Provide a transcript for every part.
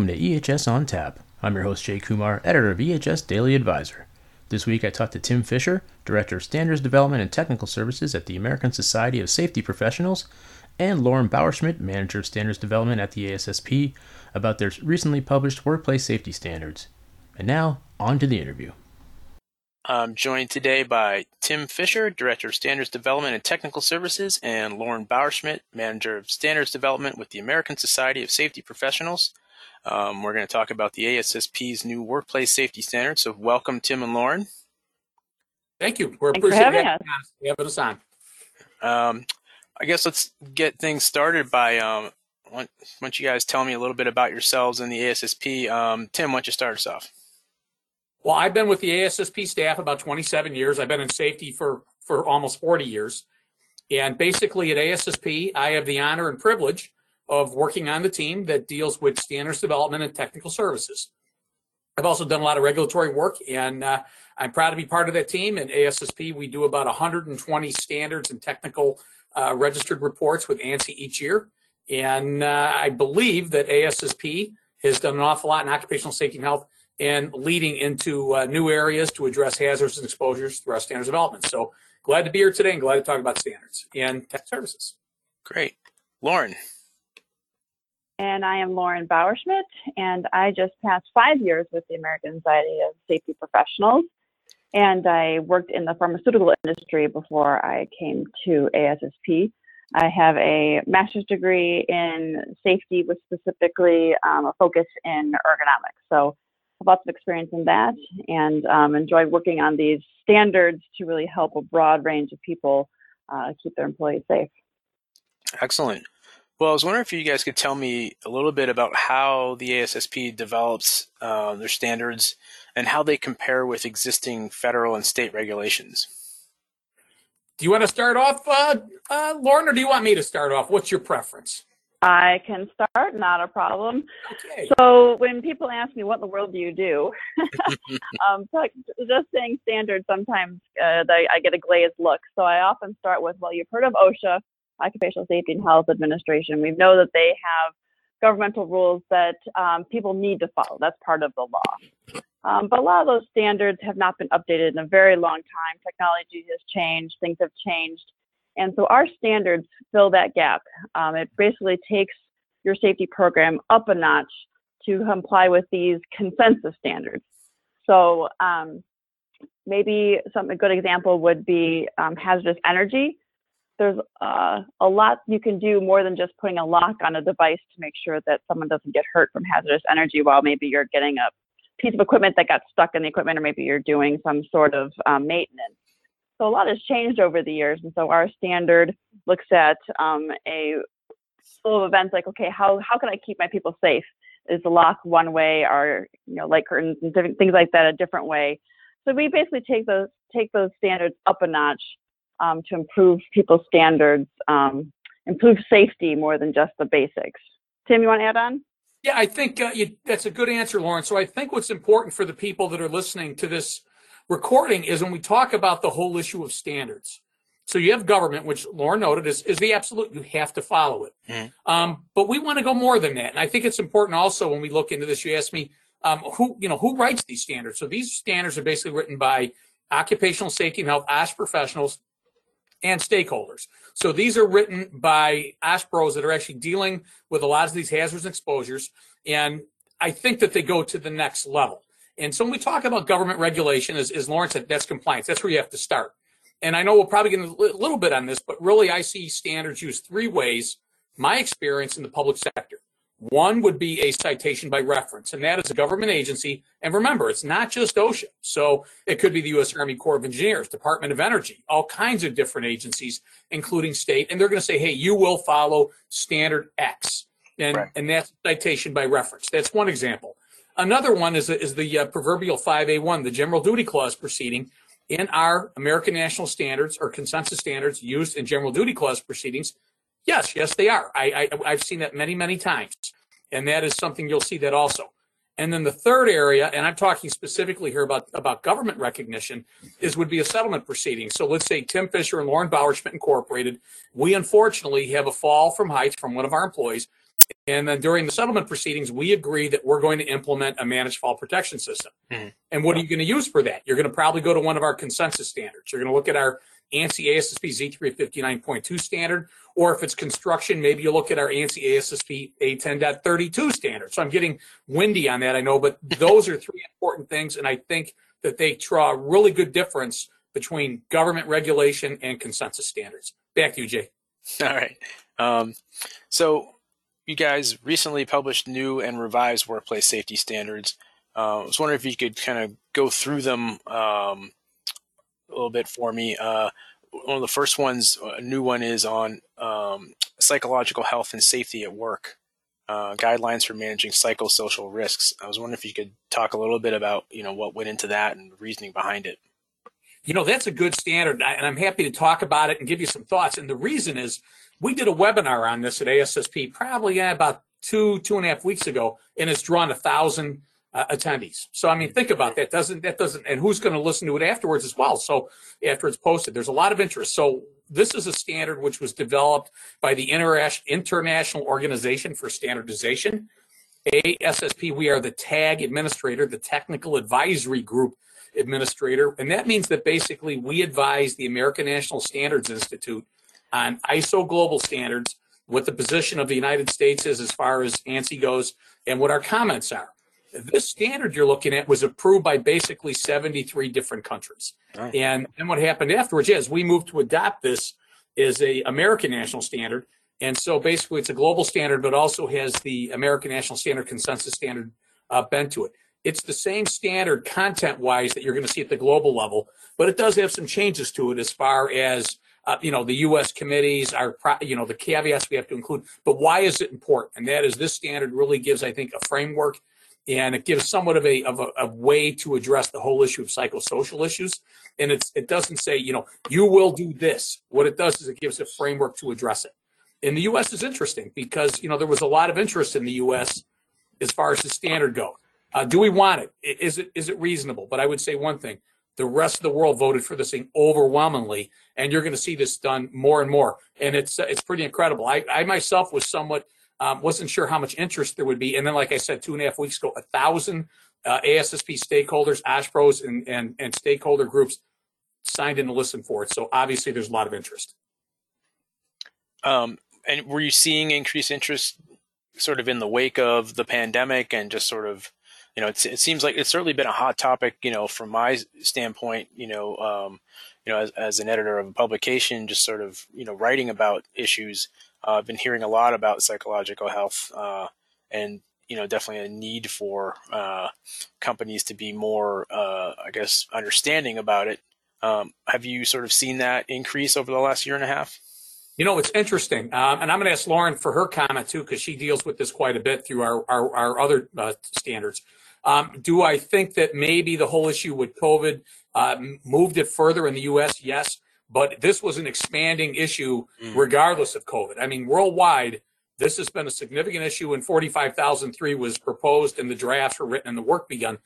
Welcome to EHS on Tap. I'm your host, Jay Kumar, editor of EHS Daily Advisor. This week I talked to Tim Fisher, Director of Standards Development and Technical Services at the American Society of Safety Professionals, and Lauren Bauerschmidt, Manager of Standards Development at the ASSP, about their recently published workplace safety standards. And now, on to the interview. I'm joined today by Tim Fisher, Director of Standards Development and Technical Services, and Lauren Bauerschmidt, Manager of Standards Development with the American Society of Safety Professionals. Um, we're going to talk about the ASSP's new workplace safety standards. So, welcome, Tim and Lauren. Thank you. We're Thanks appreciating having, having us on. Um, I guess let's get things started by um, why don't you guys tell me a little bit about yourselves and the ASSP? Um, Tim, why don't you start us off? Well, I've been with the ASSP staff about 27 years. I've been in safety for, for almost 40 years. And basically at ASSP, I have the honor and privilege of working on the team that deals with standards development and technical services. I've also done a lot of regulatory work, and uh, I'm proud to be part of that team. At ASSP, we do about 120 standards and technical uh, registered reports with ANSI each year. And uh, I believe that ASSP has done an awful lot in occupational safety and health and leading into uh, new areas to address hazards and exposures through our standards development. So glad to be here today and glad to talk about standards and tech services. Great. Lauren. And I am Lauren Bauerschmidt, and I just passed five years with the American Society of Safety Professionals. And I worked in the pharmaceutical industry before I came to ASSP. I have a master's degree in safety with specifically um, a focus in ergonomics. So have lots of experience in that and um, enjoy working on these standards to really help a broad range of people uh, keep their employees safe. Excellent. Well, I was wondering if you guys could tell me a little bit about how the ASSP develops uh, their standards and how they compare with existing federal and state regulations. Do you want to start off, uh, uh, Lauren, or do you want me to start off? What's your preference? I can start, not a problem. Okay. So when people ask me, what in the world do you do? um, just saying standards, sometimes uh, I get a glazed look. So I often start with, well, you've heard of OSHA, Occupational Safety and Health Administration. We know that they have governmental rules that um, people need to follow. That's part of the law. Um, but a lot of those standards have not been updated in a very long time. Technology has changed, things have changed. And so our standards fill that gap. Um, it basically takes your safety program up a notch to comply with these consensus standards. So um, maybe some a good example would be um, hazardous energy there's uh, a lot you can do more than just putting a lock on a device to make sure that someone doesn't get hurt from hazardous energy while maybe you're getting a piece of equipment that got stuck in the equipment or maybe you're doing some sort of um, maintenance. So a lot has changed over the years, and so our standard looks at um, a full of events like, okay, how how can I keep my people safe? Is the lock one way, or you know, light curtains and different things like that a different way? So we basically take those take those standards up a notch um, to improve people's standards, um, improve safety more than just the basics. Tim, you want to add on? Yeah, I think uh, you, that's a good answer, Lauren. So I think what's important for the people that are listening to this recording is when we talk about the whole issue of standards. So you have government, which Lauren noted is, is the absolute, you have to follow it. Mm-hmm. Um, but we want to go more than that. And I think it's important also when we look into this, you asked me, um, who, you know, who writes these standards? So these standards are basically written by occupational safety and health OSH professionals and stakeholders. So these are written by OSPROs that are actually dealing with a lot of these hazards and exposures. And I think that they go to the next level. And so when we talk about government regulation, as, as Lauren said, that's compliance. That's where you have to start. And I know we'll probably get a little bit on this, but really I see standards used three ways, my experience in the public sector. One would be a citation by reference, and that is a government agency. And remember, it's not just OSHA. So it could be the U.S. Army Corps of Engineers, Department of Energy, all kinds of different agencies, including state. And they're going to say, hey, you will follow standard X. And, right. and that's citation by reference. That's one example. Another one is, is the uh, proverbial 5A1, the General Duty Clause proceeding in our American National Standards or consensus standards used in General Duty Clause proceedings Yes, yes, they are. I, I I've seen that many, many times, and that is something you'll see that also. And then the third area, and I'm talking specifically here about, about government recognition, is would be a settlement proceeding. So let's say Tim Fisher and Lauren Bauerschmidt Incorporated, we unfortunately have a fall from heights from one of our employees, And then during the settlement proceedings, we agree that we're going to implement a managed fall protection system. Mm-hmm. And what are you going to use for that? You're going to probably go to one of our consensus standards. You're going to look at our ANSI ASSP Z359.2 standard, or if it's construction, maybe you look at our ANSI ASSP A10.32 standard. So I'm getting windy on that, I know, but those are three important things. And I think that they draw a really good difference between government regulation and consensus standards. Back to you, Jay. All right. Um, so you guys recently published new and revised workplace safety standards. Uh, I was wondering if you could kind of go through them um, a little bit for me. Uh, one of the first ones, a new one, is on um, psychological health and safety at work. Uh, guidelines for managing psychosocial risks. I was wondering if you could talk a little bit about, you know, what went into that and the reasoning behind it. You know, that's a good standard, and I'm happy to talk about it and give you some thoughts. And the reason is we did a webinar on this at ASSP probably yeah, about two, two and a half weeks ago, and it's drawn a thousand uh, attendees. So I mean, think about that. Doesn't that doesn't and who's going to listen to it afterwards as well? So after it's posted, there's a lot of interest. So this is a standard which was developed by the International Organization for Standardization, ASSP. We are the TAG administrator, the Technical Advisory Group administrator, and that means that basically we advise the American National Standards Institute on ISO global standards, what the position of the United States is as far as ANSI goes, and what our comments are. This standard you're looking at was approved by basically 73 different countries. Right. And then what happened afterwards is we moved to adopt this as a American national standard. And so basically it's a global standard, but also has the American National Standard Consensus Standard uh, bent to it. It's the same standard content wise that you're going to see at the global level, but it does have some changes to it as far as uh, you know the U.S. committees are you know the caveats we have to include. But why is it important? And that is this standard really gives I think a framework and it gives somewhat of a, of a, a way to address the whole issue of psychosocial issues. And it's, it doesn't say, you know, you will do this. What it does is it gives a framework to address it. In the U.S. is interesting because, you know, there was a lot of interest in the U.S. as far as the standard goes. Uh, do we want it? Is it is it reasonable? But I would say one thing: the rest of the world voted for this thing overwhelmingly, and you're going to see this done more and more. And it's it's pretty incredible. I, I myself was somewhat um, wasn't sure how much interest there would be. And then, like I said, two and a half weeks ago, a thousand uh, ASSP stakeholders, ASPROs, and, and, and stakeholder groups signed in to listen for it. So obviously, there's a lot of interest. Um, and were you seeing increased interest sort of in the wake of the pandemic and just sort of, you know, it seems like it's certainly been a hot topic, you know, from my standpoint, you know, um, you know, as, as an editor of a publication, just sort of, you know, writing about issues uh, I've been hearing a lot about psychological health uh, and you know definitely a need for uh, companies to be more uh, I guess understanding about it. Um, have you sort of seen that increase over the last year and a half? You know, it's interesting, um, and I'm going to ask Lauren for her comment too because she deals with this quite a bit through our our, our other uh, standards. Um, do I think that maybe the whole issue with COVID uh, moved it further in the U.S.? Yes. But this was an expanding issue mm. regardless of COVID. I mean, worldwide, this has been a significant issue, and 45,003 was proposed, and the drafts were written and the work begun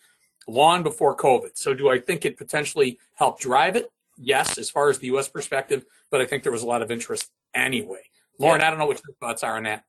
long before COVID. So, do I think it potentially helped drive it? Yes, as far as the U.S. perspective, but I think there was a lot of interest anyway. Lauren, yeah. I don't know what your thoughts are on that.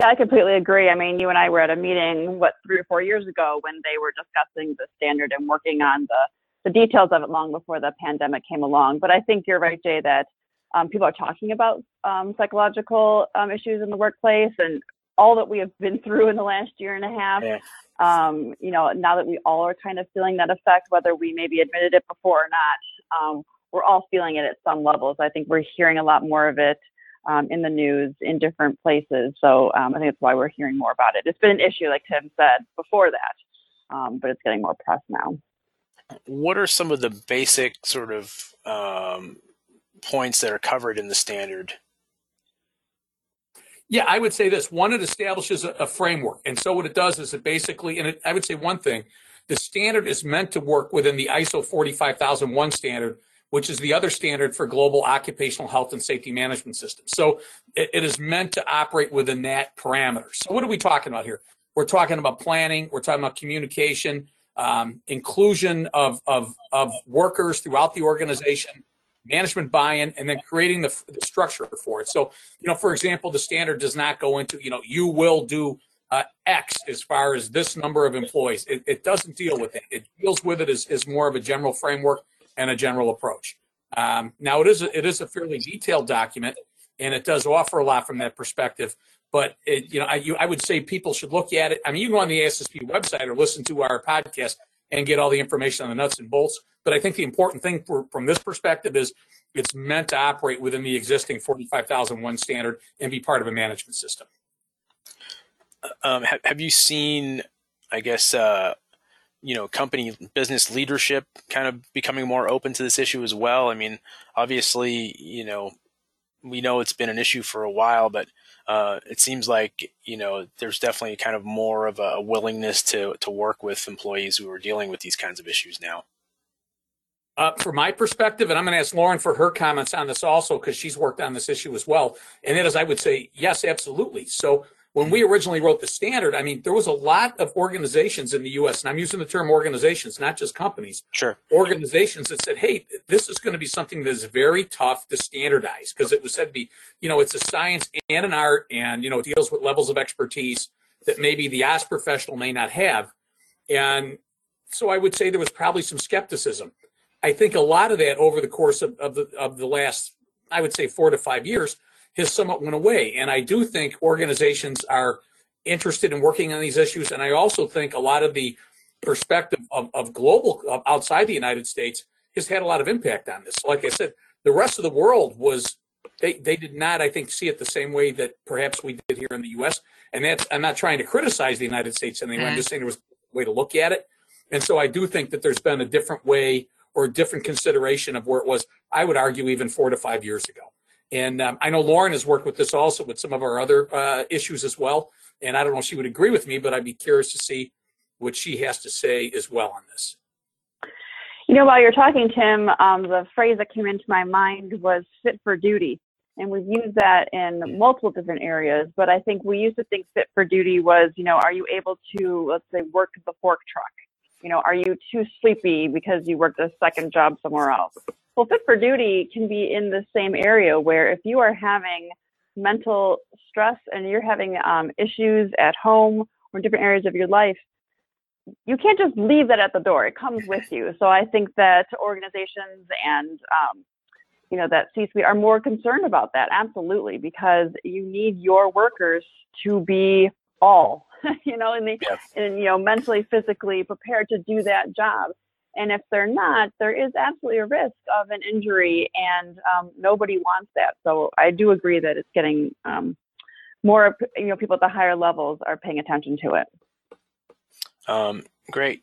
Yeah, I completely agree. I mean, you and I were at a meeting, what, three or four years ago when they were discussing the standard and working on the the details of it long before the pandemic came along. But I think you're right, Jay, that um, people are talking about um, psychological um, issues in the workplace and all that we have been through in the last year and a half. Yeah. Um, you know, now that we all are kind of feeling that effect, whether we maybe admitted it before or not, um, we're all feeling it at some levels. I think we're hearing a lot more of it um, in the news in different places. So I think that's why we're hearing more about it. It's been an issue, like Tim said before that, but it's getting more press now what are some of the basic sort of um, points that are covered in the standard? Yeah, I would say this. One, it establishes a, a framework. And so what it does is it basically, and it, I would say one thing, the standard is meant to work within the ISO 45001 standard, which is the other standard for global occupational health and safety management systems. So it, it is meant to operate within that parameter. So what are we talking about here? We're talking about planning. We're talking about communication um, inclusion of, of, of workers throughout the organization, management buy-in, and then creating the, the, structure for it. So, you know, for example, the standard does not go into, you know, you will do uh, X as far as this number of employees. It, it, doesn't deal with it. It deals with it as, as more of a general framework and a general approach. Um, now, it is a, it is a fairly detailed document, and it does offer a lot from that perspective. But it, you know, I, you, I would say people should look at it. I mean, you can go on the ASSP website or listen to our podcast and get all the information on the nuts and bolts. But I think the important thing for, from this perspective is it's meant to operate within the existing 45001 standard and be part of a management system. Um, have, have you seen, I guess, uh, you know, company business leadership kind of becoming more open to this issue as well? I mean, obviously, you know, we know it's been an issue for a while, but uh, it seems like you know there's definitely kind of more of a willingness to to work with employees who are dealing with these kinds of issues now. Uh, from my perspective, and I'm going to ask Lauren for her comments on this also because she's worked on this issue as well. And is, I would say, yes, absolutely. So when hmm. we originally wrote the standard, I mean, there was a lot of organizations in the U.S., and I'm using the term organizations, not just companies. Sure. Organizations that said, hey, this is going to be something that is very tough to standardize because it was said to be, you know, it's a science and an art and, you know, it deals with levels of expertise that maybe the OS professional may not have. And so I would say there was probably some skepticism. I think a lot of that over the course of, of the of the last, I would say, four to five years has somewhat went away. And I do think organizations are interested in working on these issues. And I also think a lot of the perspective of, of global of outside the United States has had a lot of impact on this. Like I said, the rest of the world was they, they did not, I think, see it the same way that perhaps we did here in the U.S. And that's I'm not trying to criticize the United States anyway. Mm-hmm. I'm just saying there was a way to look at it. And so I do think that there's been a different way or a different consideration of where it was. I would argue even four to five years ago. And um, I know Lauren has worked with this also with some of our other uh, issues as well. And I don't know if she would agree with me, but I'd be curious to see what she has to say as well on this. You know, while you're talking, Tim, um, the phrase that came into my mind was fit for duty. And we've used that in multiple different areas, but I think we used to think fit for duty was, you know, are you able to, let's say, work the fork truck? You know, are you too sleepy because you worked a second job somewhere else? Well, fit for duty can be in the same area where if you are having mental stress and you're having um, issues at home or different areas of your life, you can't just leave that at the door. It comes with you. So I think that organizations and um, you know that C-suite are more concerned about that, absolutely, because you need your workers to be all, you know, in the yes. and you know mentally, physically prepared to do that job. And if they're not, there is absolutely a risk of an injury, and um, nobody wants that. So I do agree that it's getting um, more, you know, people at the higher levels are paying attention to it. Um, great.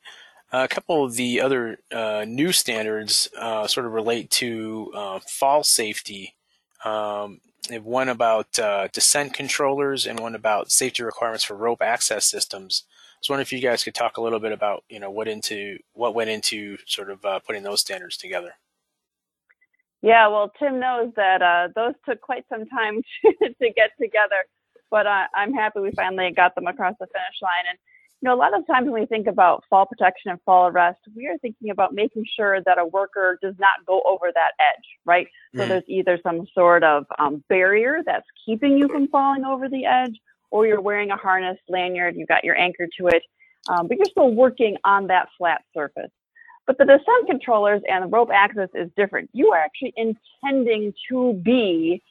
A couple of the other uh, new standards uh, sort of relate to uh, fall safety. Um, one about uh, descent controllers and one about safety requirements for rope access systems was wondering if you guys could talk a little bit about you know what into what went into sort of uh, putting those standards together. Yeah, well, Tim knows that uh, those took quite some time to, to get together, but uh, I'm happy we finally got them across the finish line. And you know, a lot of times when we think about fall protection and fall arrest, we are thinking about making sure that a worker does not go over that edge, right? Mm. So there's either some sort of um, barrier that's keeping you from falling over the edge, or you're wearing a harness lanyard, you've got your anchor to it, um, but you're still working on that flat surface. But the descent controllers and the rope access is different. You are actually intending to be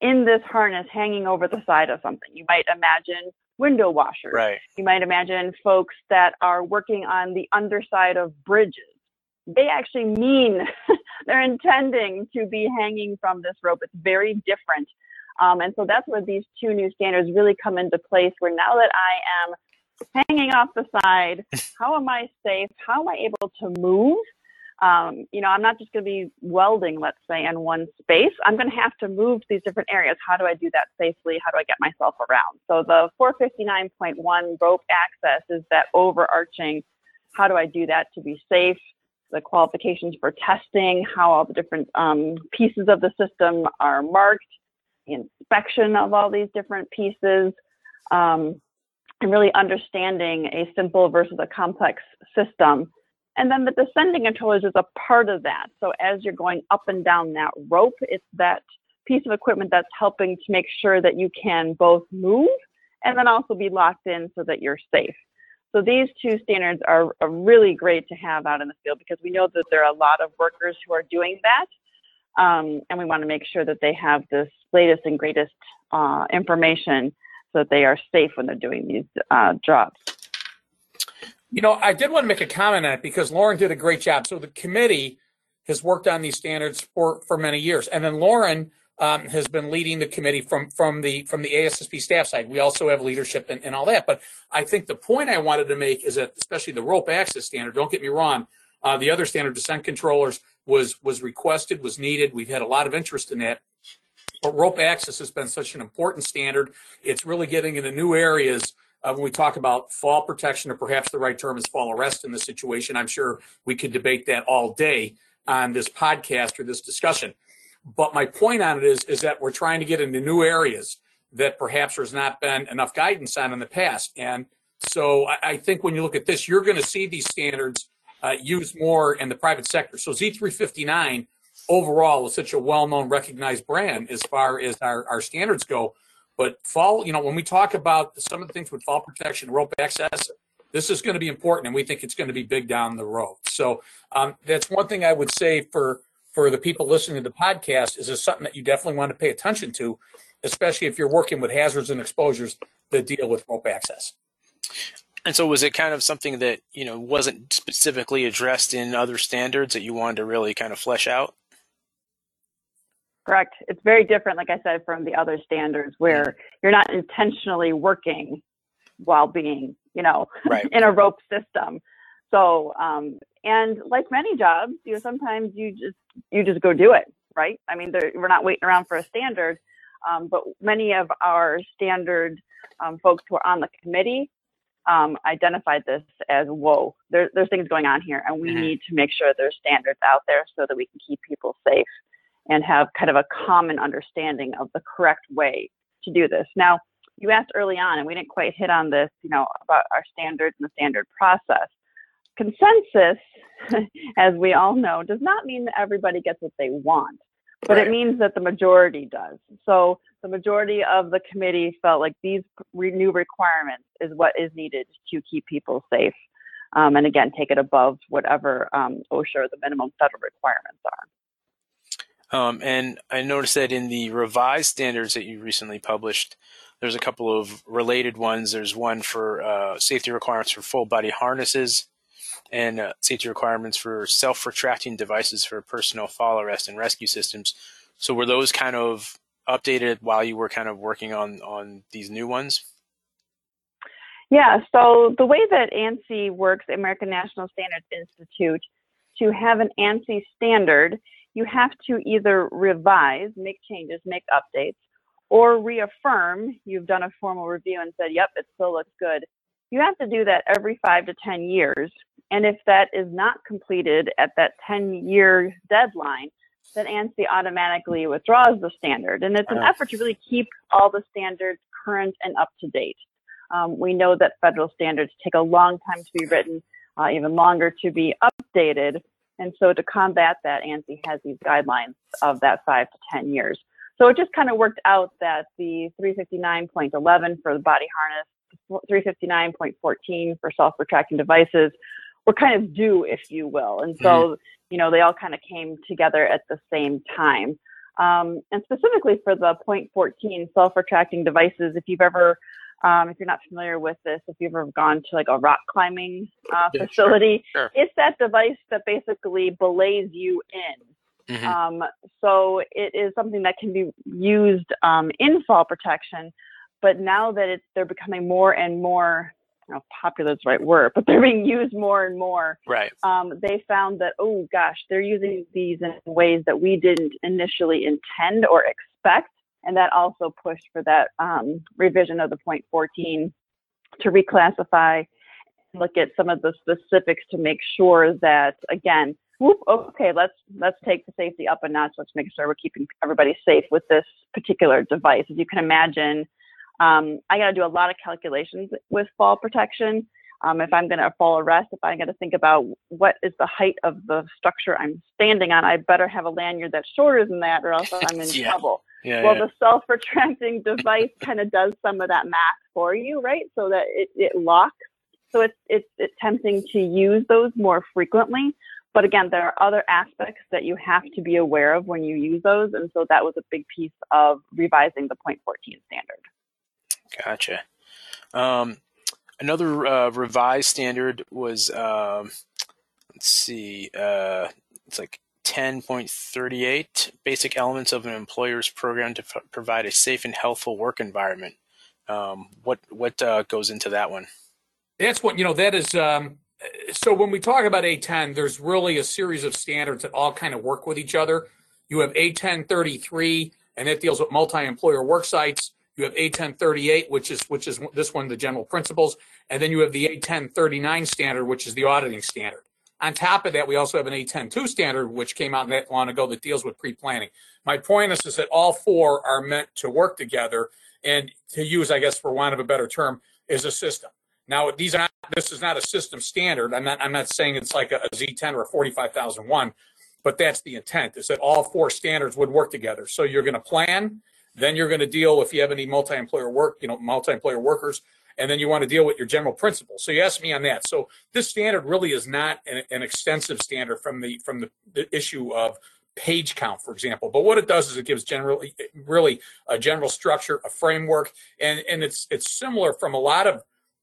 in this harness hanging over the side of something. You might imagine window washers. Right. You might imagine folks that are working on the underside of bridges. They actually mean they're intending to be hanging from this rope. It's very different um, and so that's where these two new standards really come into place where now that I am hanging off the side, how am I safe? How am I able to move? Um, you know, I'm not just going to be welding, let's say, in one space. I'm going to have to move to these different areas. How do I do that safely? How do I get myself around? So the 459.1 rope access is that overarching, how do I do that to be safe? The qualifications for testing, how all the different um, pieces of the system are marked, inspection of all these different pieces, um, and really understanding a simple versus a complex system. And then the descending controllers is a part of that. So as you're going up and down that rope, it's that piece of equipment that's helping to make sure that you can both move and then also be locked in so that you're safe. So these two standards are, are really great to have out in the field because we know that there are a lot of workers who are doing that. Um, and we want to make sure that they have this latest and greatest uh, information so that they are safe when they're doing these uh. You know, I did want to make a comment on it because Lauren did a great job. So the committee has worked on these standards for, for many years. And then Lauren um, has been leading the committee from from the from the ASSP staff side. We also have leadership and, and all that. But I think the point I wanted to make is that especially the rope access standard. Don't get me wrong. Uh, the other standard, descent controllers, was was requested, was needed. We've had a lot of interest in that. But rope access has been such an important standard. It's really getting into new areas uh, when we talk about fall protection, or perhaps the right term is fall arrest in this situation. I'm sure we could debate that all day on this podcast or this discussion. But my point on it is, is that we're trying to get into new areas that perhaps there's not been enough guidance on in the past. And so I, I think when you look at this, you're going to see these standards uh, used more in the private sector. So Z359 overall is such a well-known, recognized brand as far as our, our standards go. But fall, you know, when we talk about some of the things with fall protection, rope access, this is going to be important, and we think it's going to be big down the road. So um, that's one thing I would say for for the people listening to the podcast is this something that you definitely want to pay attention to, especially if you're working with hazards and exposures that deal with rope access. And so, was it kind of something that you know wasn't specifically addressed in other standards that you wanted to really kind of flesh out? Correct. It's very different, like I said, from the other standards where mm-hmm. you're not intentionally working while being, you know, right. in a rope system. So, um, and like many jobs, you know, sometimes you just you just go do it, right? I mean, we're not waiting around for a standard. Um, but many of our standard um, folks who are on the committee um, identified this as whoa, there, there's things going on here, and we mm-hmm. need to make sure there's standards out there so that we can keep people safe and have kind of a common understanding of the correct way to do this. Now, you asked early on, and we didn't quite hit on this, you know, about our standards and the standard process. Consensus, as we all know, does not mean that everybody gets what they want, but right. it means that the majority does. So the majority of the committee felt like these new requirements is what is needed to keep people safe. Um, and again, take it above whatever um, OSHA or the minimum federal requirements are. Um, and I noticed that in the revised standards that you recently published, there's a couple of related ones. There's one for uh, safety requirements for full body harnesses, and uh, safety requirements for self-retracting devices for personal fall arrest and rescue systems. So were those kind of updated while you were kind of working on on these new ones? Yeah. So the way that ANSI works, American National Standards Institute, to have an ANSI standard, you have to either revise, make changes, make updates, or reaffirm you've done a formal review and said, "Yep, it still looks good." You have to do that every five to ten years and if that is not completed at that 10 year deadline, then ANSI automatically withdraws the standard. And it's an effort to really keep all the standards current and up to date. Um, we know that federal standards take a long time to be written, uh, even longer to be updated. And so to combat that, ANSI has these guidelines of that five to 10 years. So it just kind of worked out that the 359.11 for the body harness, 359.14 for self-retracting devices were kind of due, if you will. And so, mm-hmm. you know, they all kind of came together at the same time. Um, and specifically for the point 14 self-retracting devices, if you've ever, um, if you're not familiar with this, if you've ever gone to like a rock climbing uh, yeah, facility, sure, sure. it's that device that basically belays you in. Mm-hmm. Um, so it is something that can be used um, in fall protection, but now that it's they're becoming more and more know, popular is the right word, but they're being used more and more. Right. Um, they found that, oh gosh, they're using these in ways that we didn't initially intend or expect. And that also pushed for that um, revision of the point 14 to reclassify, look at some of the specifics to make sure that, again, whoop, okay, let's let's take the safety up a notch. Let's make sure we're keeping everybody safe with this particular device. As you can imagine, um, I got to do a lot of calculations with fall protection. Um, if I'm going to fall arrest, if I'm going to think about what is the height of the structure I'm standing on, I better have a lanyard that's shorter than that, or else I'm in Yeah. trouble. Yeah, well, yeah. the self-retracting device kind of does some of that math for you, right? So that it, it locks. So it's, it's it's tempting to use those more frequently. But again, there are other aspects that you have to be aware of when you use those, and so that was a big piece of revising the point 14 standard. Gotcha. Um, another uh, revised standard was um, let's see, uh, it's like 10.38 basic elements of an employer's program to f- provide a safe and healthful work environment. Um, what what uh, goes into that one? That's what, you know, that is, um, so when we talk about A10, there's really a series of standards that all kind of work with each other. You have A1033, and that deals with multi-employer work sites. You have A1038, which is, which is this one, the general principles. And then you have the A1039 standard, which is the auditing standard. On top of that, we also have an A102 standard, which came out not long ago that deals with pre-planning. My point is, is that all four are meant to work together and to use, I guess, for want of a better term, is a system. Now, these are not, this is not a system standard. I'm not, I'm not saying it's like a, a Z10 or a 45001, but that's the intent is that all four standards would work together. So you're going to plan, then you're going to deal if you have any multi-employer work, you know, multi-employer workers, and then you want to deal with your general principles. So you asked me on that. So this standard really is not an, an extensive standard from the from the, the issue of page count, for example. But what it does is it gives generally really a general structure, a framework, and and it's it's similar from a lot of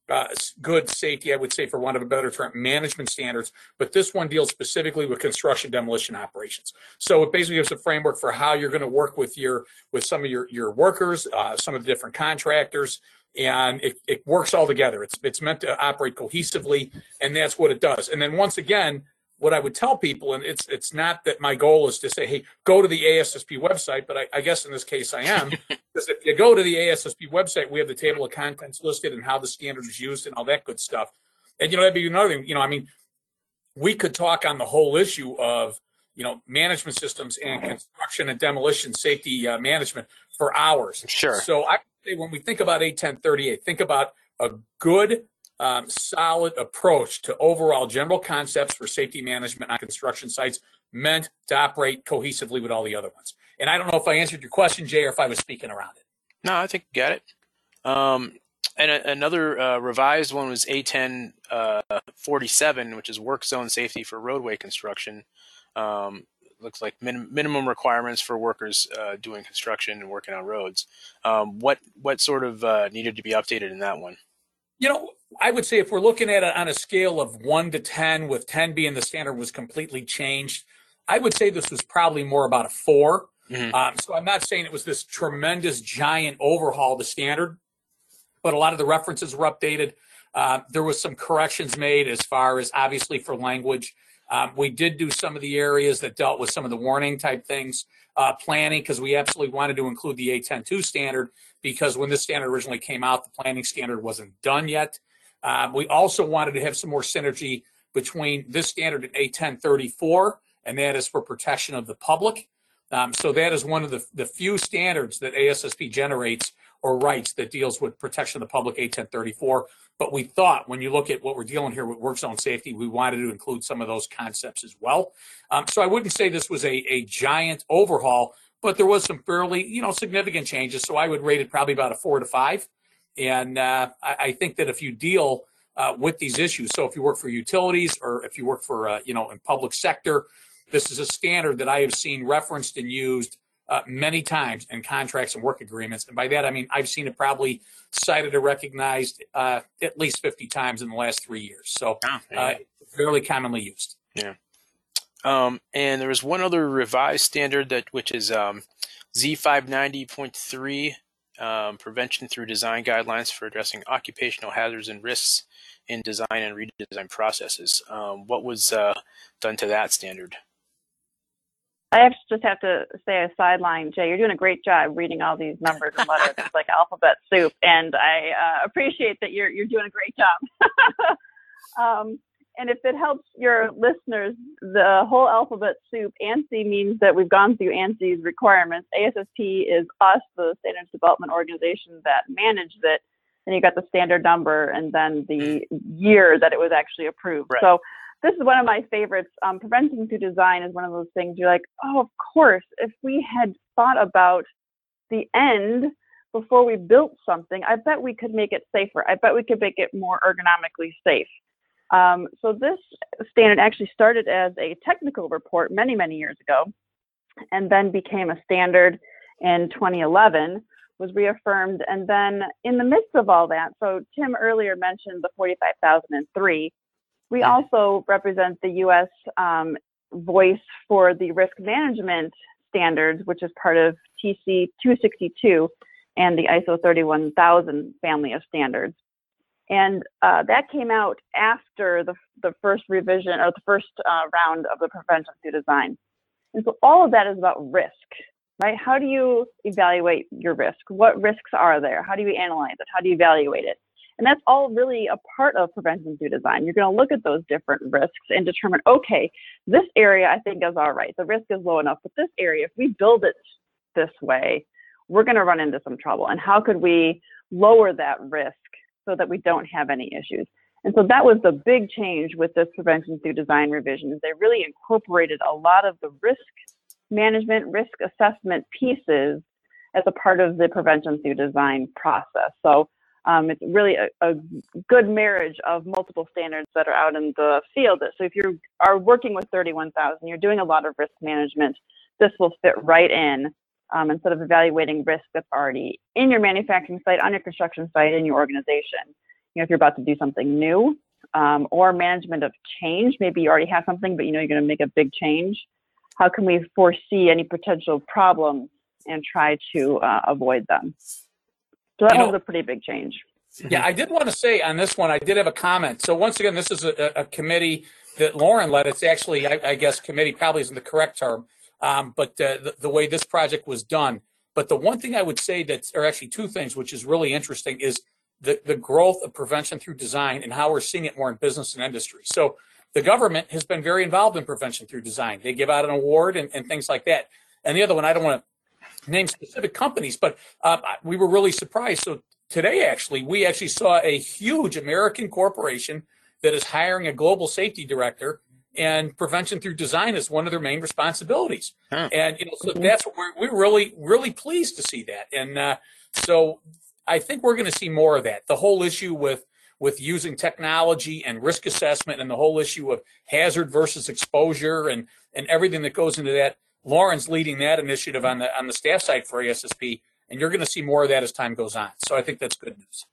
uh, good safety, I would say, for want of a better term, management standards. But this one deals specifically with construction demolition operations. So it basically gives a framework for how you're going to work with your with some of your your workers, uh, some of the different contractors, and it, it works all together. It's it's meant to operate cohesively, and that's what it does. And then once again, what I would tell people, and it's it's not that my goal is to say, hey, go to the ASSP website, but I, I guess in this case I am, because if you go to the ASSP website, we have the table of contents listed and how the standard is used and all that good stuff. And you know that'd be another thing. You know, I mean, we could talk on the whole issue of you know management systems and construction and demolition safety uh, management for hours. Sure. So I say when we think about A1038, think about a good um, solid approach to overall general concepts for safety management on construction sites meant to operate cohesively with all the other ones. And I don't know if I answered your question, Jay, or if I was speaking around it. No, I think you got it. Um, and a, another uh, revised one was A10 uh, 47, which is work zone safety for roadway construction. Um, looks like min- minimum requirements for workers uh, doing construction and working on roads. Um, what what sort of uh, needed to be updated in that one? You know, I would say if we're looking at it on a scale of one to 10, with 10 being the standard was completely changed, I would say this was probably more about a 4 Mhm. Um, so I'm not saying it was this tremendous giant overhaul of the standard, but a lot of the references were updated. Uh, there was some corrections made as far as obviously for language. Um, we did do some of the areas that dealt with some of the warning type things, uh, planning, because we absolutely wanted to include the A102 standard because when this standard originally came out, the planning standard wasn't done yet. Um, we also wanted to have some more synergy between this standard and A1034, and that is for protection of the public. Um, so that is one of the, the few standards that ASSP generates or writes that deals with protection of the public, A1034. But we thought when you look at what we're dealing here with work zone safety, we wanted to include some of those concepts as well. Um, so I wouldn't say this was a, a giant overhaul, but there was some fairly, you know, significant changes. So I would rate it probably about a four to five. And uh, I, I think that if you deal uh, with these issues, so if you work for utilities or if you work for, uh, you know, in public sector, this is a standard that I have seen referenced and used uh, many times in contracts and work agreements. And by that, I mean, I've seen it probably cited or recognized uh, at least 50 times in the last three years. So Oh, uh, fairly commonly used. Yeah. Um, and there was one other revised standard that which is um, Z590.3 um, prevention through design guidelines for addressing occupational hazards and risks in design and redesign processes. Um, what was uh, done to that standard? I just have to say a sideline, Jay. You're doing a great job reading all these numbers and letters. it's like alphabet soup, and I uh, appreciate that you're you're doing a great job. um, and if it helps your listeners, the whole alphabet soup, ANSI means that we've gone through ANSI's requirements. ASSP is us, the standards development organization that manages it. And you got the standard number, and then the year that it was actually approved. Right. So this is one of my favorites. Um, prevention through design is one of those things you're like, oh, of course, if we had thought about the end before we built something, I bet we could make it safer. I bet we could make it more ergonomically safe. Um, so this standard actually started as a technical report many, many years ago, and then became a standard in 2011, was reaffirmed. And then in the midst of all that, so Tim earlier mentioned the 45003. We also represent the U.S. Um, voice for the risk management standards, which is part of TC 262 and the ISO 31000 family of standards. And uh, that came out after the, the first revision or the first uh, round of the prevention through design. And so all of that is about risk, right? How do you evaluate your risk? What risks are there? How do you analyze it? How do you evaluate it? And that's all really a part of prevention through design. You're going to look at those different risks and determine, okay, this area I think is all right. The risk is low enough, but this area, if we build it this way, we're going to run into some trouble. And how could we lower that risk so that we don't have any issues? And so that was the big change with this prevention through design revision is they really incorporated a lot of the risk management, risk assessment pieces as a part of the prevention through design process. So um, it's really a, a, good marriage of multiple standards that are out in the field. So if you are working with 31,000, you're doing a lot of risk management, this will fit right in um, instead of evaluating risk that's already in your manufacturing site, on your construction site, in your organization. You know, if you're about to do something new um, or management of change, maybe you already have something, but you know you're going to make a big change. How can we foresee any potential problems and try to uh, avoid them? So that you know, was a pretty big change. Yeah, I did want to say on this one, I did have a comment. So once again, this is a, a committee that Lauren led. It's actually, I, I, guess, committee probably isn't the correct term, um, but the, the, way this project was done. But the one thing I would say that, or actually two things, which is really interesting, is the, the growth of prevention through design and how we're seeing it more in business and industry. So the government has been very involved in prevention through design. They give out an award and, and things like that. And the other one, I don't want to name specific companies, but uh, we were really surprised. So today, actually, we actually saw a huge American corporation that is hiring a global safety director, and prevention through design is one of their main responsibilities. Huh. And you know, so that's what we're, we're really really pleased to see that. And uh, so I think we're going to see more of that. The whole issue with with using technology and risk assessment, and the whole issue of hazard versus exposure, and and everything that goes into that Lauren's leading that initiative on the on the staff side for ASSP, and you're going to see more of that as time goes on. So I think that's good news.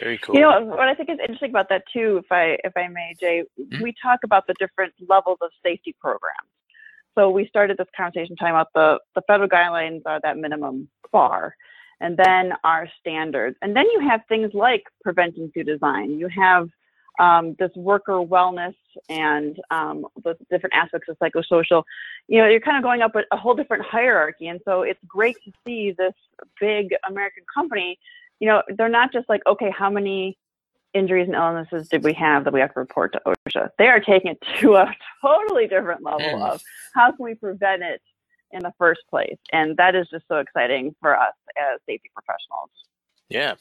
Very cool. You know what I think is interesting about that too, if I if I may, Jay, mm-hmm. we talk about the different levels of safety programs. So we started this conversation talking about the the federal guidelines are that minimum bar, and then our standards, and then you have things like prevention through design. You have um, this worker wellness and um, the different aspects of psychosocial, you know, you're kind of going up a, a whole different hierarchy. And so it's great to see this big American company, you know, they're not just like, okay, how many injuries and illnesses did we have that we have to report to OSHA? They are taking it to a totally different level mm. of how can we prevent it in the first place? And that is just so exciting for us as safety professionals. Yeah,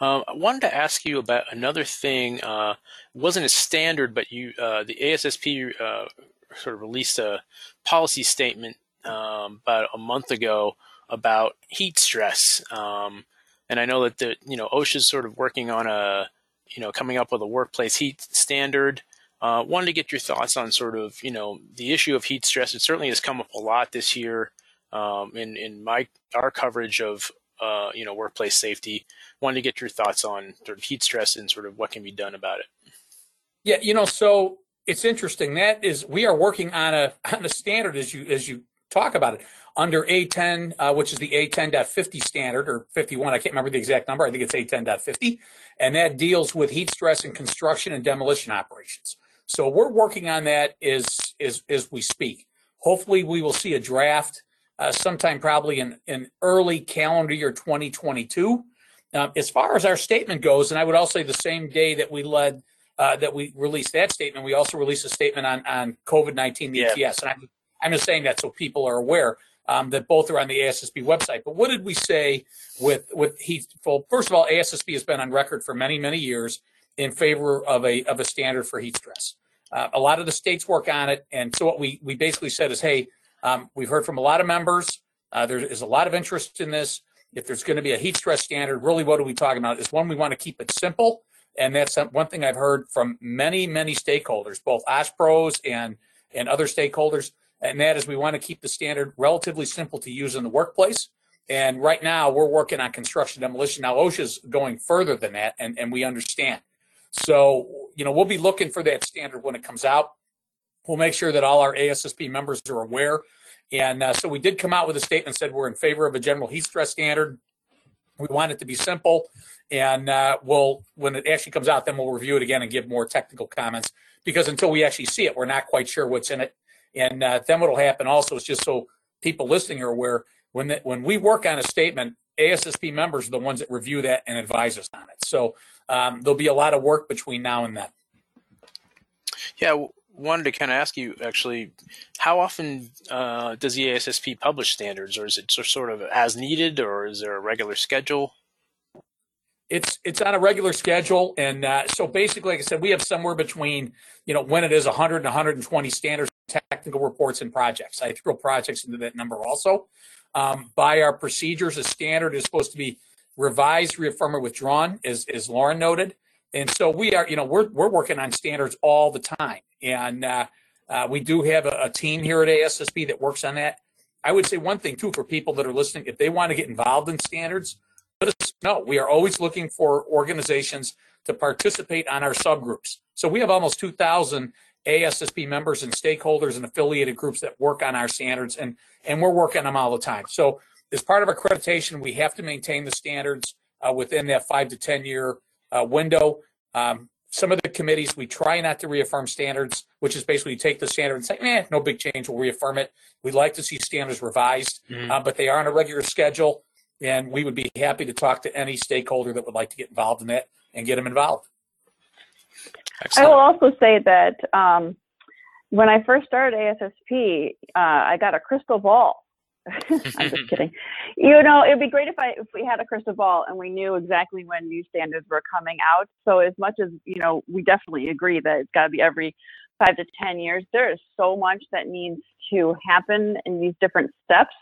um, I wanted to ask you about another thing. Uh, wasn't a standard, but you uh, the ASSP uh, sort of released a policy statement um, about a month ago about heat stress. Um, and I know that the you know OSHA's sort of working on a you know coming up with a workplace heat standard. Uh, wanted to get your thoughts on sort of you know the issue of heat stress. It certainly has come up a lot this year um, in in my our coverage of uh, you know, workplace safety. Wanted to get your thoughts on sort of heat stress and sort of what can be done about it. Yeah, you know, so it's interesting. That is, we are working on a on a standard as you as you talk about it under A10, uh, which is the A10.50 standard or 51. I can't remember the exact number. I think it's A10.50, and that deals with heat stress in construction and demolition operations. So we're working on that as as as we speak. Hopefully, we will see a draft uh, sometime probably in, in early calendar year 2022. Um, as far as our statement goes, and I would also say the same day that we led, uh, that we released that statement, we also released a statement on, on COVID 19 the Yeah. And I'm, I'm just saying that so people are aware. um, that both are on the ASSP website. But what did we say with with heat? Well, first of all, ASSP has been on record for many many years in favor of a of a standard for heat stress. Uh, a lot of the states work on it, and so what we we basically said is, hey, um, we've heard from a lot of members. Uh, there is a lot of interest in this. If there's going to be a heat stress standard, really, what are we talking about? Is one we want to keep it simple, and that's one thing I've heard from many many stakeholders, both OSPROs and and other stakeholders and that is we want to keep the standard relatively simple to use in the workplace. And right now we're working on construction demolition. Now OSHA's going further than that, and, and we understand. So, you know, we'll be looking for that standard when it comes out. We'll make sure that all our ASSP members are aware. And uh, so we did come out with a statement said we're in favor of a general heat stress standard. We want it to be simple. And uh, we'll, when it actually comes out, then we'll review it again and give more technical comments because until we actually see it, we're not quite sure what's in it. And uh, then what will happen also is just so people listening are aware when the, when we work on a statement, ASSP members are the ones that review that and advise us on it. So um, there'll be a lot of work between now and then. Yeah, wanted to kind of ask you actually, how often uh, does the ASSP publish standards, or is it sort of as needed, or is there a regular schedule? It's it's on a regular schedule, and uh, so basically, like I said, we have somewhere between you know when it is 100 and 120 standards technical reports and projects. I throw projects into that number also. Um, by our procedures, a standard is supposed to be revised, reaffirmed, or withdrawn, as, as Lauren noted. And so we are, you know, we're, we're working on standards all the time. And uh, uh, we do have a, a, team here at ASSP that works on that. I would say one thing too for people that are listening, if they want to get involved in standards, let us know. We are always looking for organizations to participate on our subgroups. So we have almost 2,000 ASSP members and stakeholders and affiliated groups that work on our standards, and and we're working on them all the time. So as part of accreditation, we have to maintain the standards uh, within that five to ten year uh, window. Um, some of the committees we try not to reaffirm standards, which is basically take the standard and say, "eh, no big change, we'll reaffirm it." We'd like to see standards revised, mm-hmm. uh, but they are on a regular schedule, and we would be happy to talk to any stakeholder that would like to get involved in that and get them involved. Excellent. I will also say that um, when I first started ASSP, uh, I got a crystal ball. I'm just kidding. You know, it'd be great if I if we had a crystal ball and we knew exactly when new standards were coming out. So as much as you know, we definitely agree that it's got to be every five to ten years. There is so much that needs to happen in these different steps,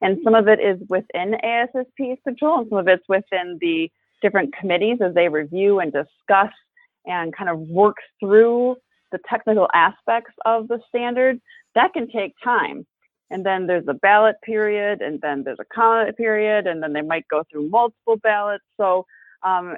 and some of it is within ASSP's control, and some of it's within the different committees as they review and discuss and kind of work through the technical aspects of the standard, that can take time. And then there's a ballot period, and then there's a comment period, and then they might go through multiple ballots. So, um,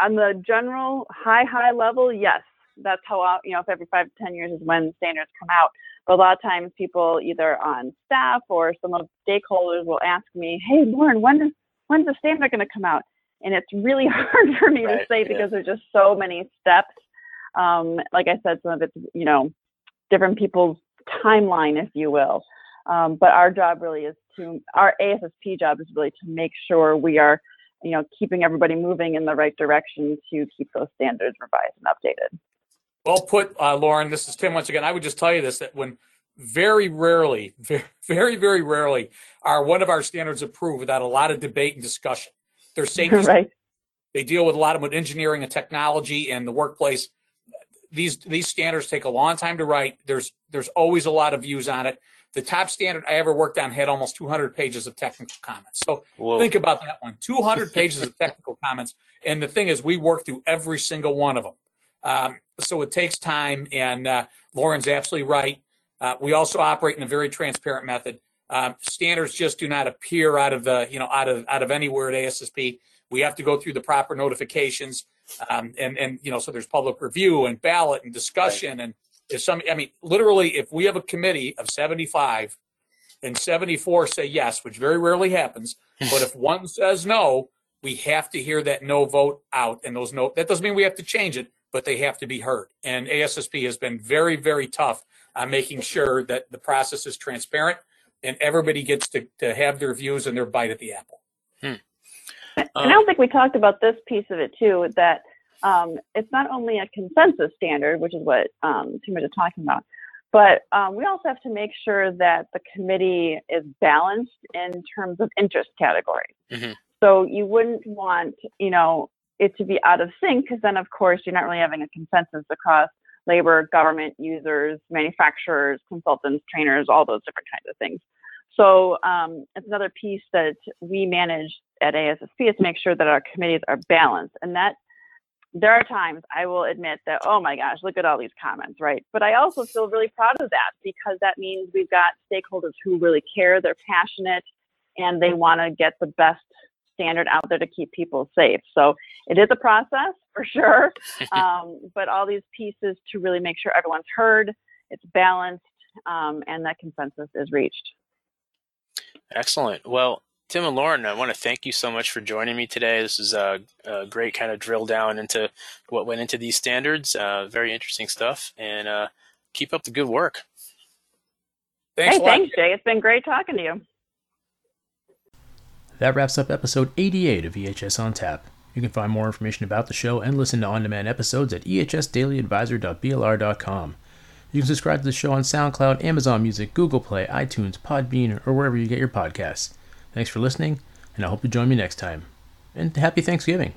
on the general high, high level, yes, that's how, you know, if every five to 10 years is when standards come out. But a lot of times people either on staff or some of the stakeholders will ask me, hey, Lauren, when is, when's the standard going to come out? And it's really hard for me right, to say yeah. because there's just so many steps. Um, like I said, some of it's you know different people's timeline, if you will. Um, but our job really is to our ASSP job is really to make sure we are you know keeping everybody moving in the right direction to keep those standards revised and updated. Well put, uh, Lauren. This is Tim once again. I would just tell you this that when very rarely, very, very rarely are one of our standards approved without a lot of debate and discussion. They're safety. right. They deal with a lot of with engineering and technology and the workplace. These these standards take a long time to write. There's there's always a lot of views on it. The top standard I ever worked on had almost 200 pages of technical comments. So Whoa. think about that one 200 pages of technical comments. And the thing is, we work through every single one of them. Um, so it takes time. And uh, Lauren's absolutely right. Uh, we also operate in a very transparent method. Um, standards just do not appear out of the, you know, out of out of anywhere at ASSP. We have to go through the proper notifications, um, and and you know, so there's public review and ballot and discussion, right. and if some, I mean, literally, if we have a committee of 75 and 74 say yes, which very rarely happens, but if one says no, we have to hear that no vote out, and those no. That doesn't mean we have to change it, but they have to be heard. And ASSP has been very, very tough on making sure that the process is transparent and everybody gets to, to have their views and their bite at the apple. Hmm. and I don't think we talked about this piece of it too, that um, it's not only a consensus standard, which is what um, Tim was talking about, But um, we also have to make sure that the committee is balanced in terms of interest categories. Mhm. So you wouldn't want, you know, it to be out of sync because then, of course, you're not really having a consensus across labor, government users, manufacturers, consultants, trainers, all those different kinds of things. So um, it's another piece that we manage at ASSP is to make sure that our committees are balanced, and that there are times I will admit that, oh my gosh, look at all these comments, right? But I also feel really proud of that because that means we've got stakeholders who really care, they're passionate, and they want to get the best standard out there to keep people safe. So it is a process for sure, um, but all these pieces to really make sure everyone's heard, it's balanced, um, and that consensus is reached. Excellent. Well, Tim and Lauren, I want to thank you so much for joining me today. This is a, a great kind of drill down into what went into these standards. Uh, very interesting stuff, and uh, keep up the good work. Thanks hey, a lot. thanks, Jay. It's been great talking to you. That wraps up episode 88 of EHS on Tap. You can find more information about the show and listen to on demand episodes at ehsdailyadvisor.blr.com. You can subscribe to the show on SoundCloud, Amazon Music, Google Play, iTunes, Podbean, or wherever you get your podcasts. Thanks for listening, and I hope you join me next time. And happy Thanksgiving.